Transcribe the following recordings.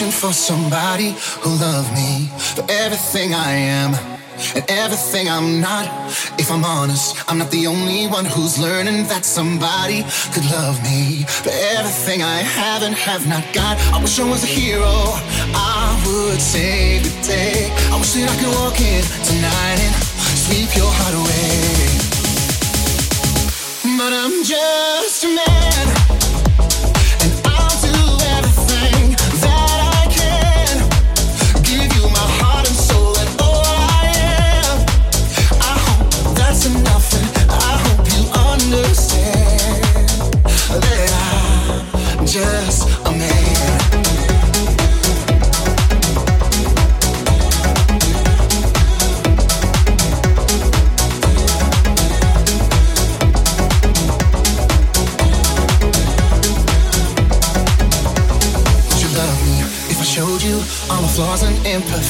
searching for somebody who love me for everything I am and everything I'm not. If I'm honest, I'm not the only one who's learning that somebody could love me for everything I have and have not got. I wish I was a hero. I would save the day. I wish that I could walk in tonight and sweep your heart away. But I'm just a man.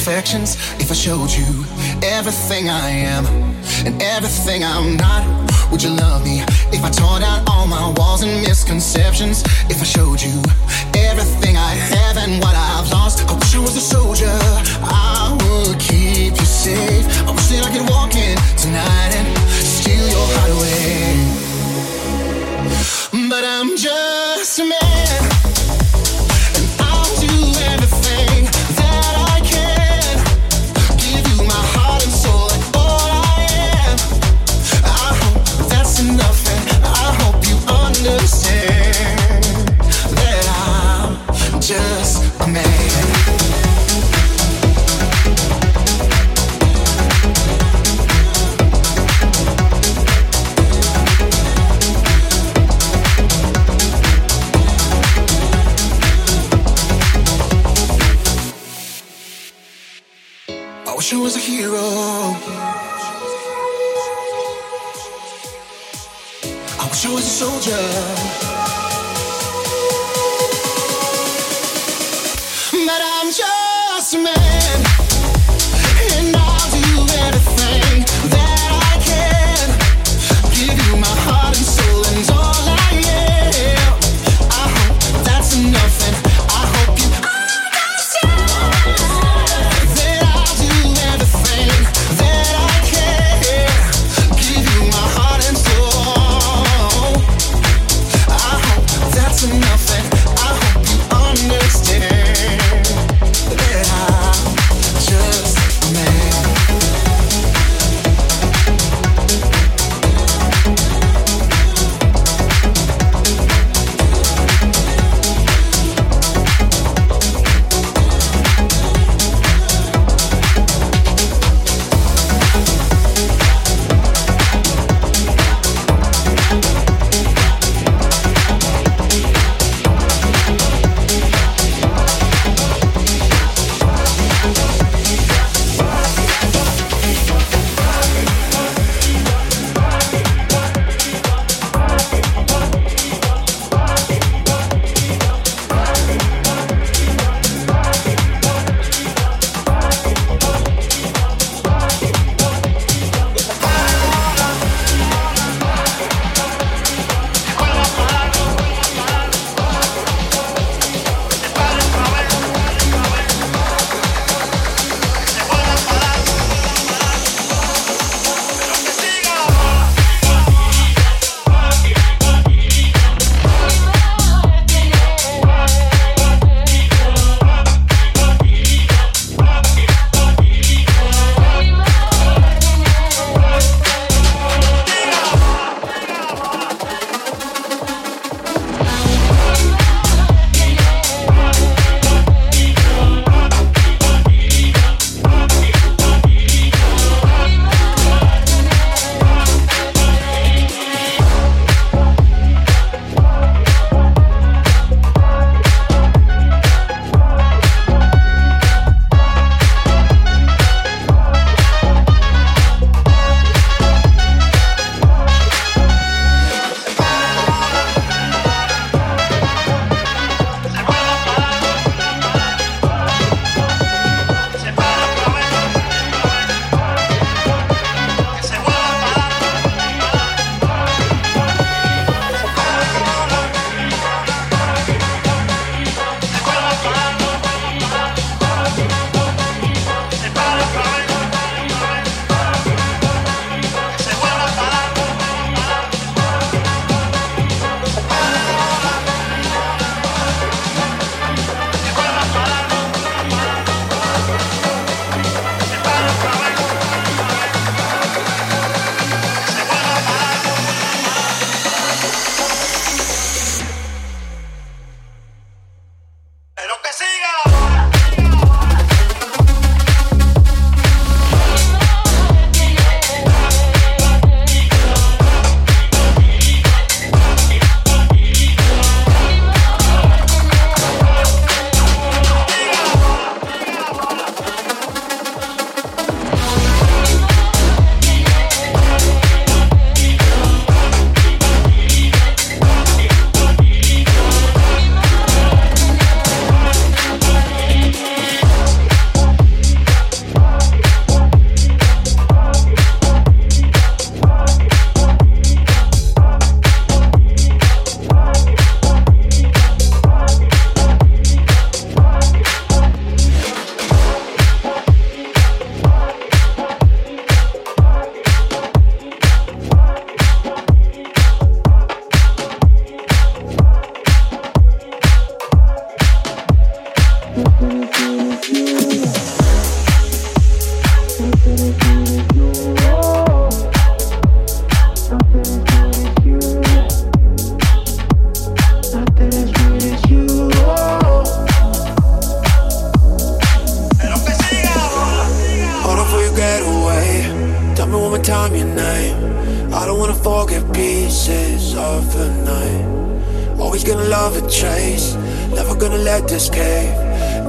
Imperfections? If I showed you everything I am and everything I'm not? Would you love me if I tore down all my walls and misconceptions? If I showed you everything I have and what I've lost? I wish I was a soldier. I would keep you safe.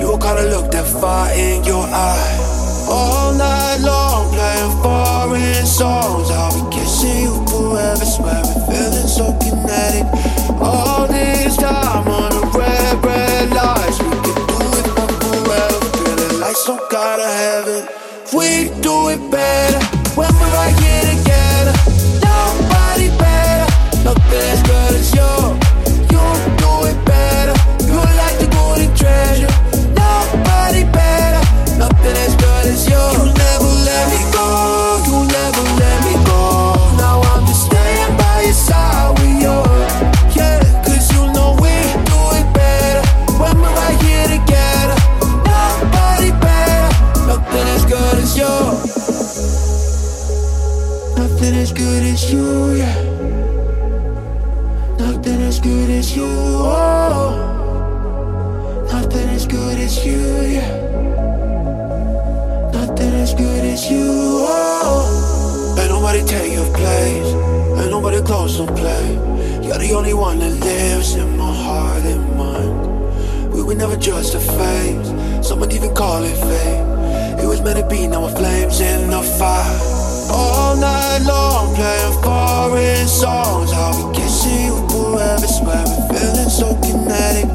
You kinda look that fire in your eye. All night long, playing foreign songs. I'll be kissing you forever, swearing, feeling so kinetic. All this time on the red, red lights. We can do it for forever, feeling like some kind of heaven. We do it better when we're right here together. Nobody better, as you, yeah. Nothing as good as you, oh. Nothing as good as you, yeah. Nothing as good as you, oh. Ain't nobody tell your place. Ain't nobody close to play. You're the only one that lives in my heart and mind. We were never just a phase. Someone even call it fate. It was meant to be, now we're flames in the fire. All night long, playing foreign songs. I'll be kissing you forever, swearing, feeling so kinetic.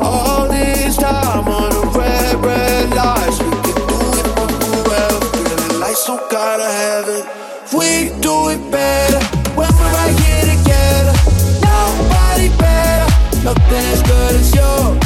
All this time on the red, red lights. We can do it for forever, feeling like kind of heaven. We do it better when we're right here together. Nobody better, nothing as good as. You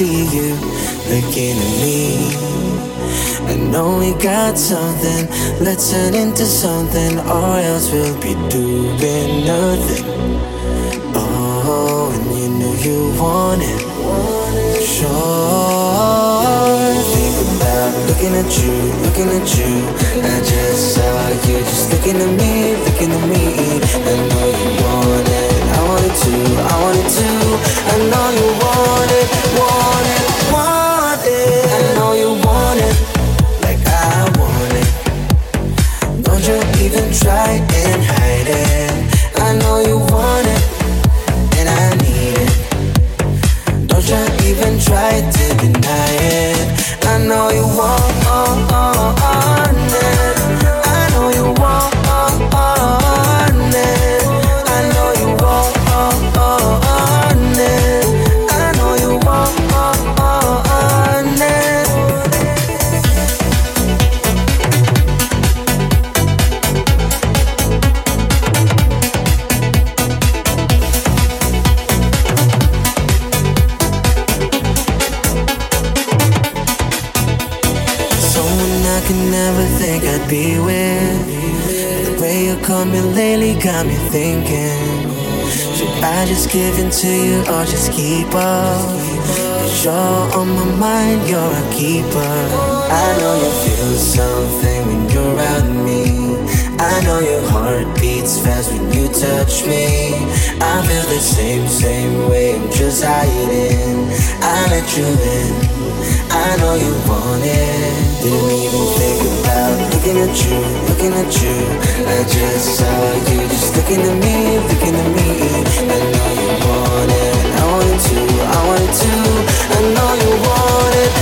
see you looking at me. I know we got something, let's turn into something. Cause you're on my mind, you're a keeper. I know you feel something when you're around me. I know your heart beats fast when you touch me. I feel the same, same way, I'm just hiding. I let you in, I know you want it. Didn't even think about looking at you, looking at you. I just saw you, just looking at me, looking at me. I know you want I know you wanted.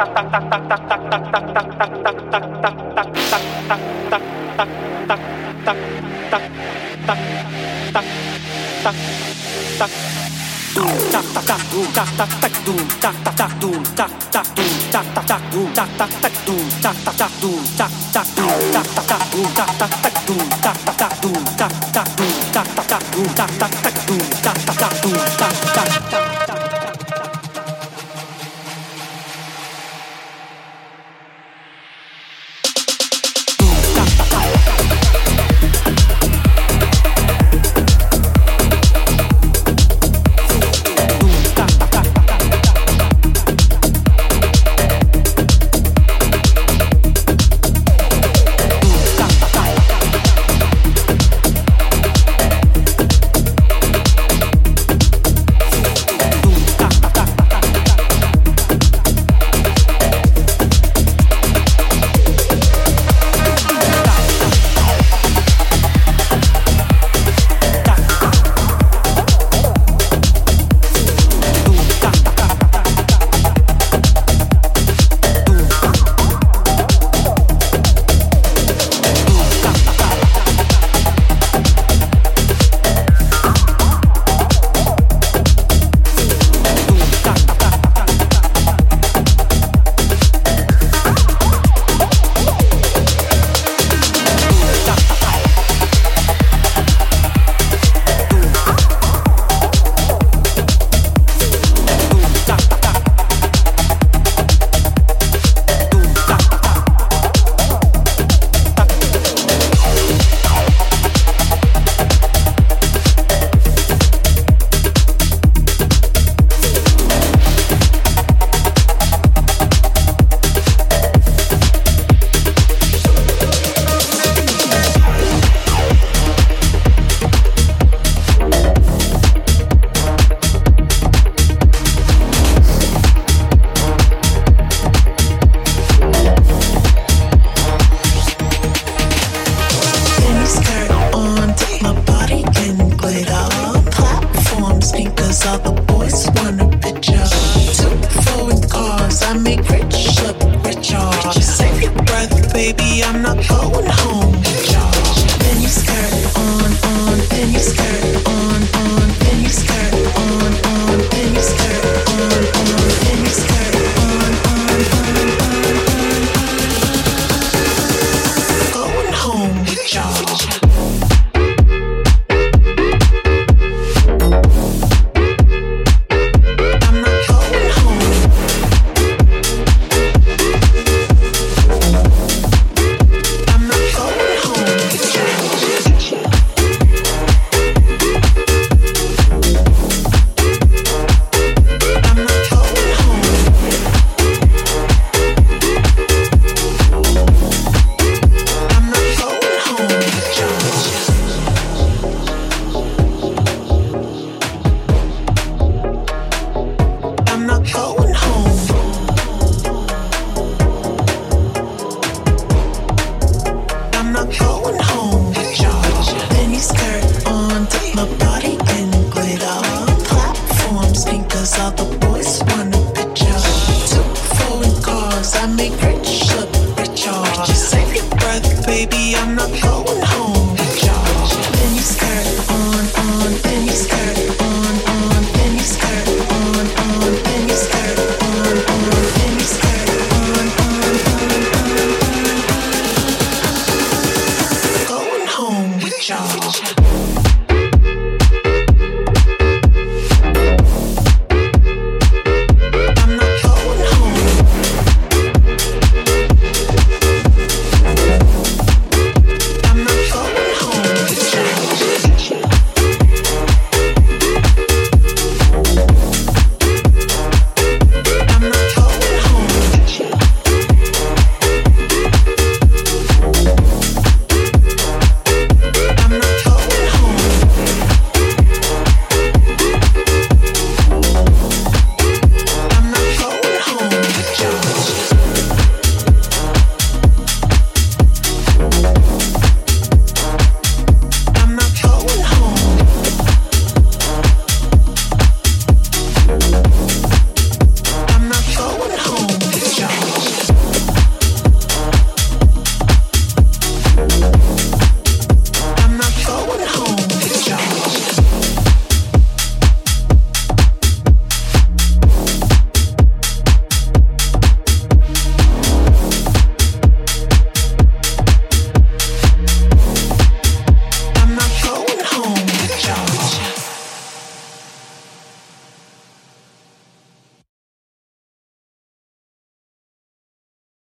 Tak tak tak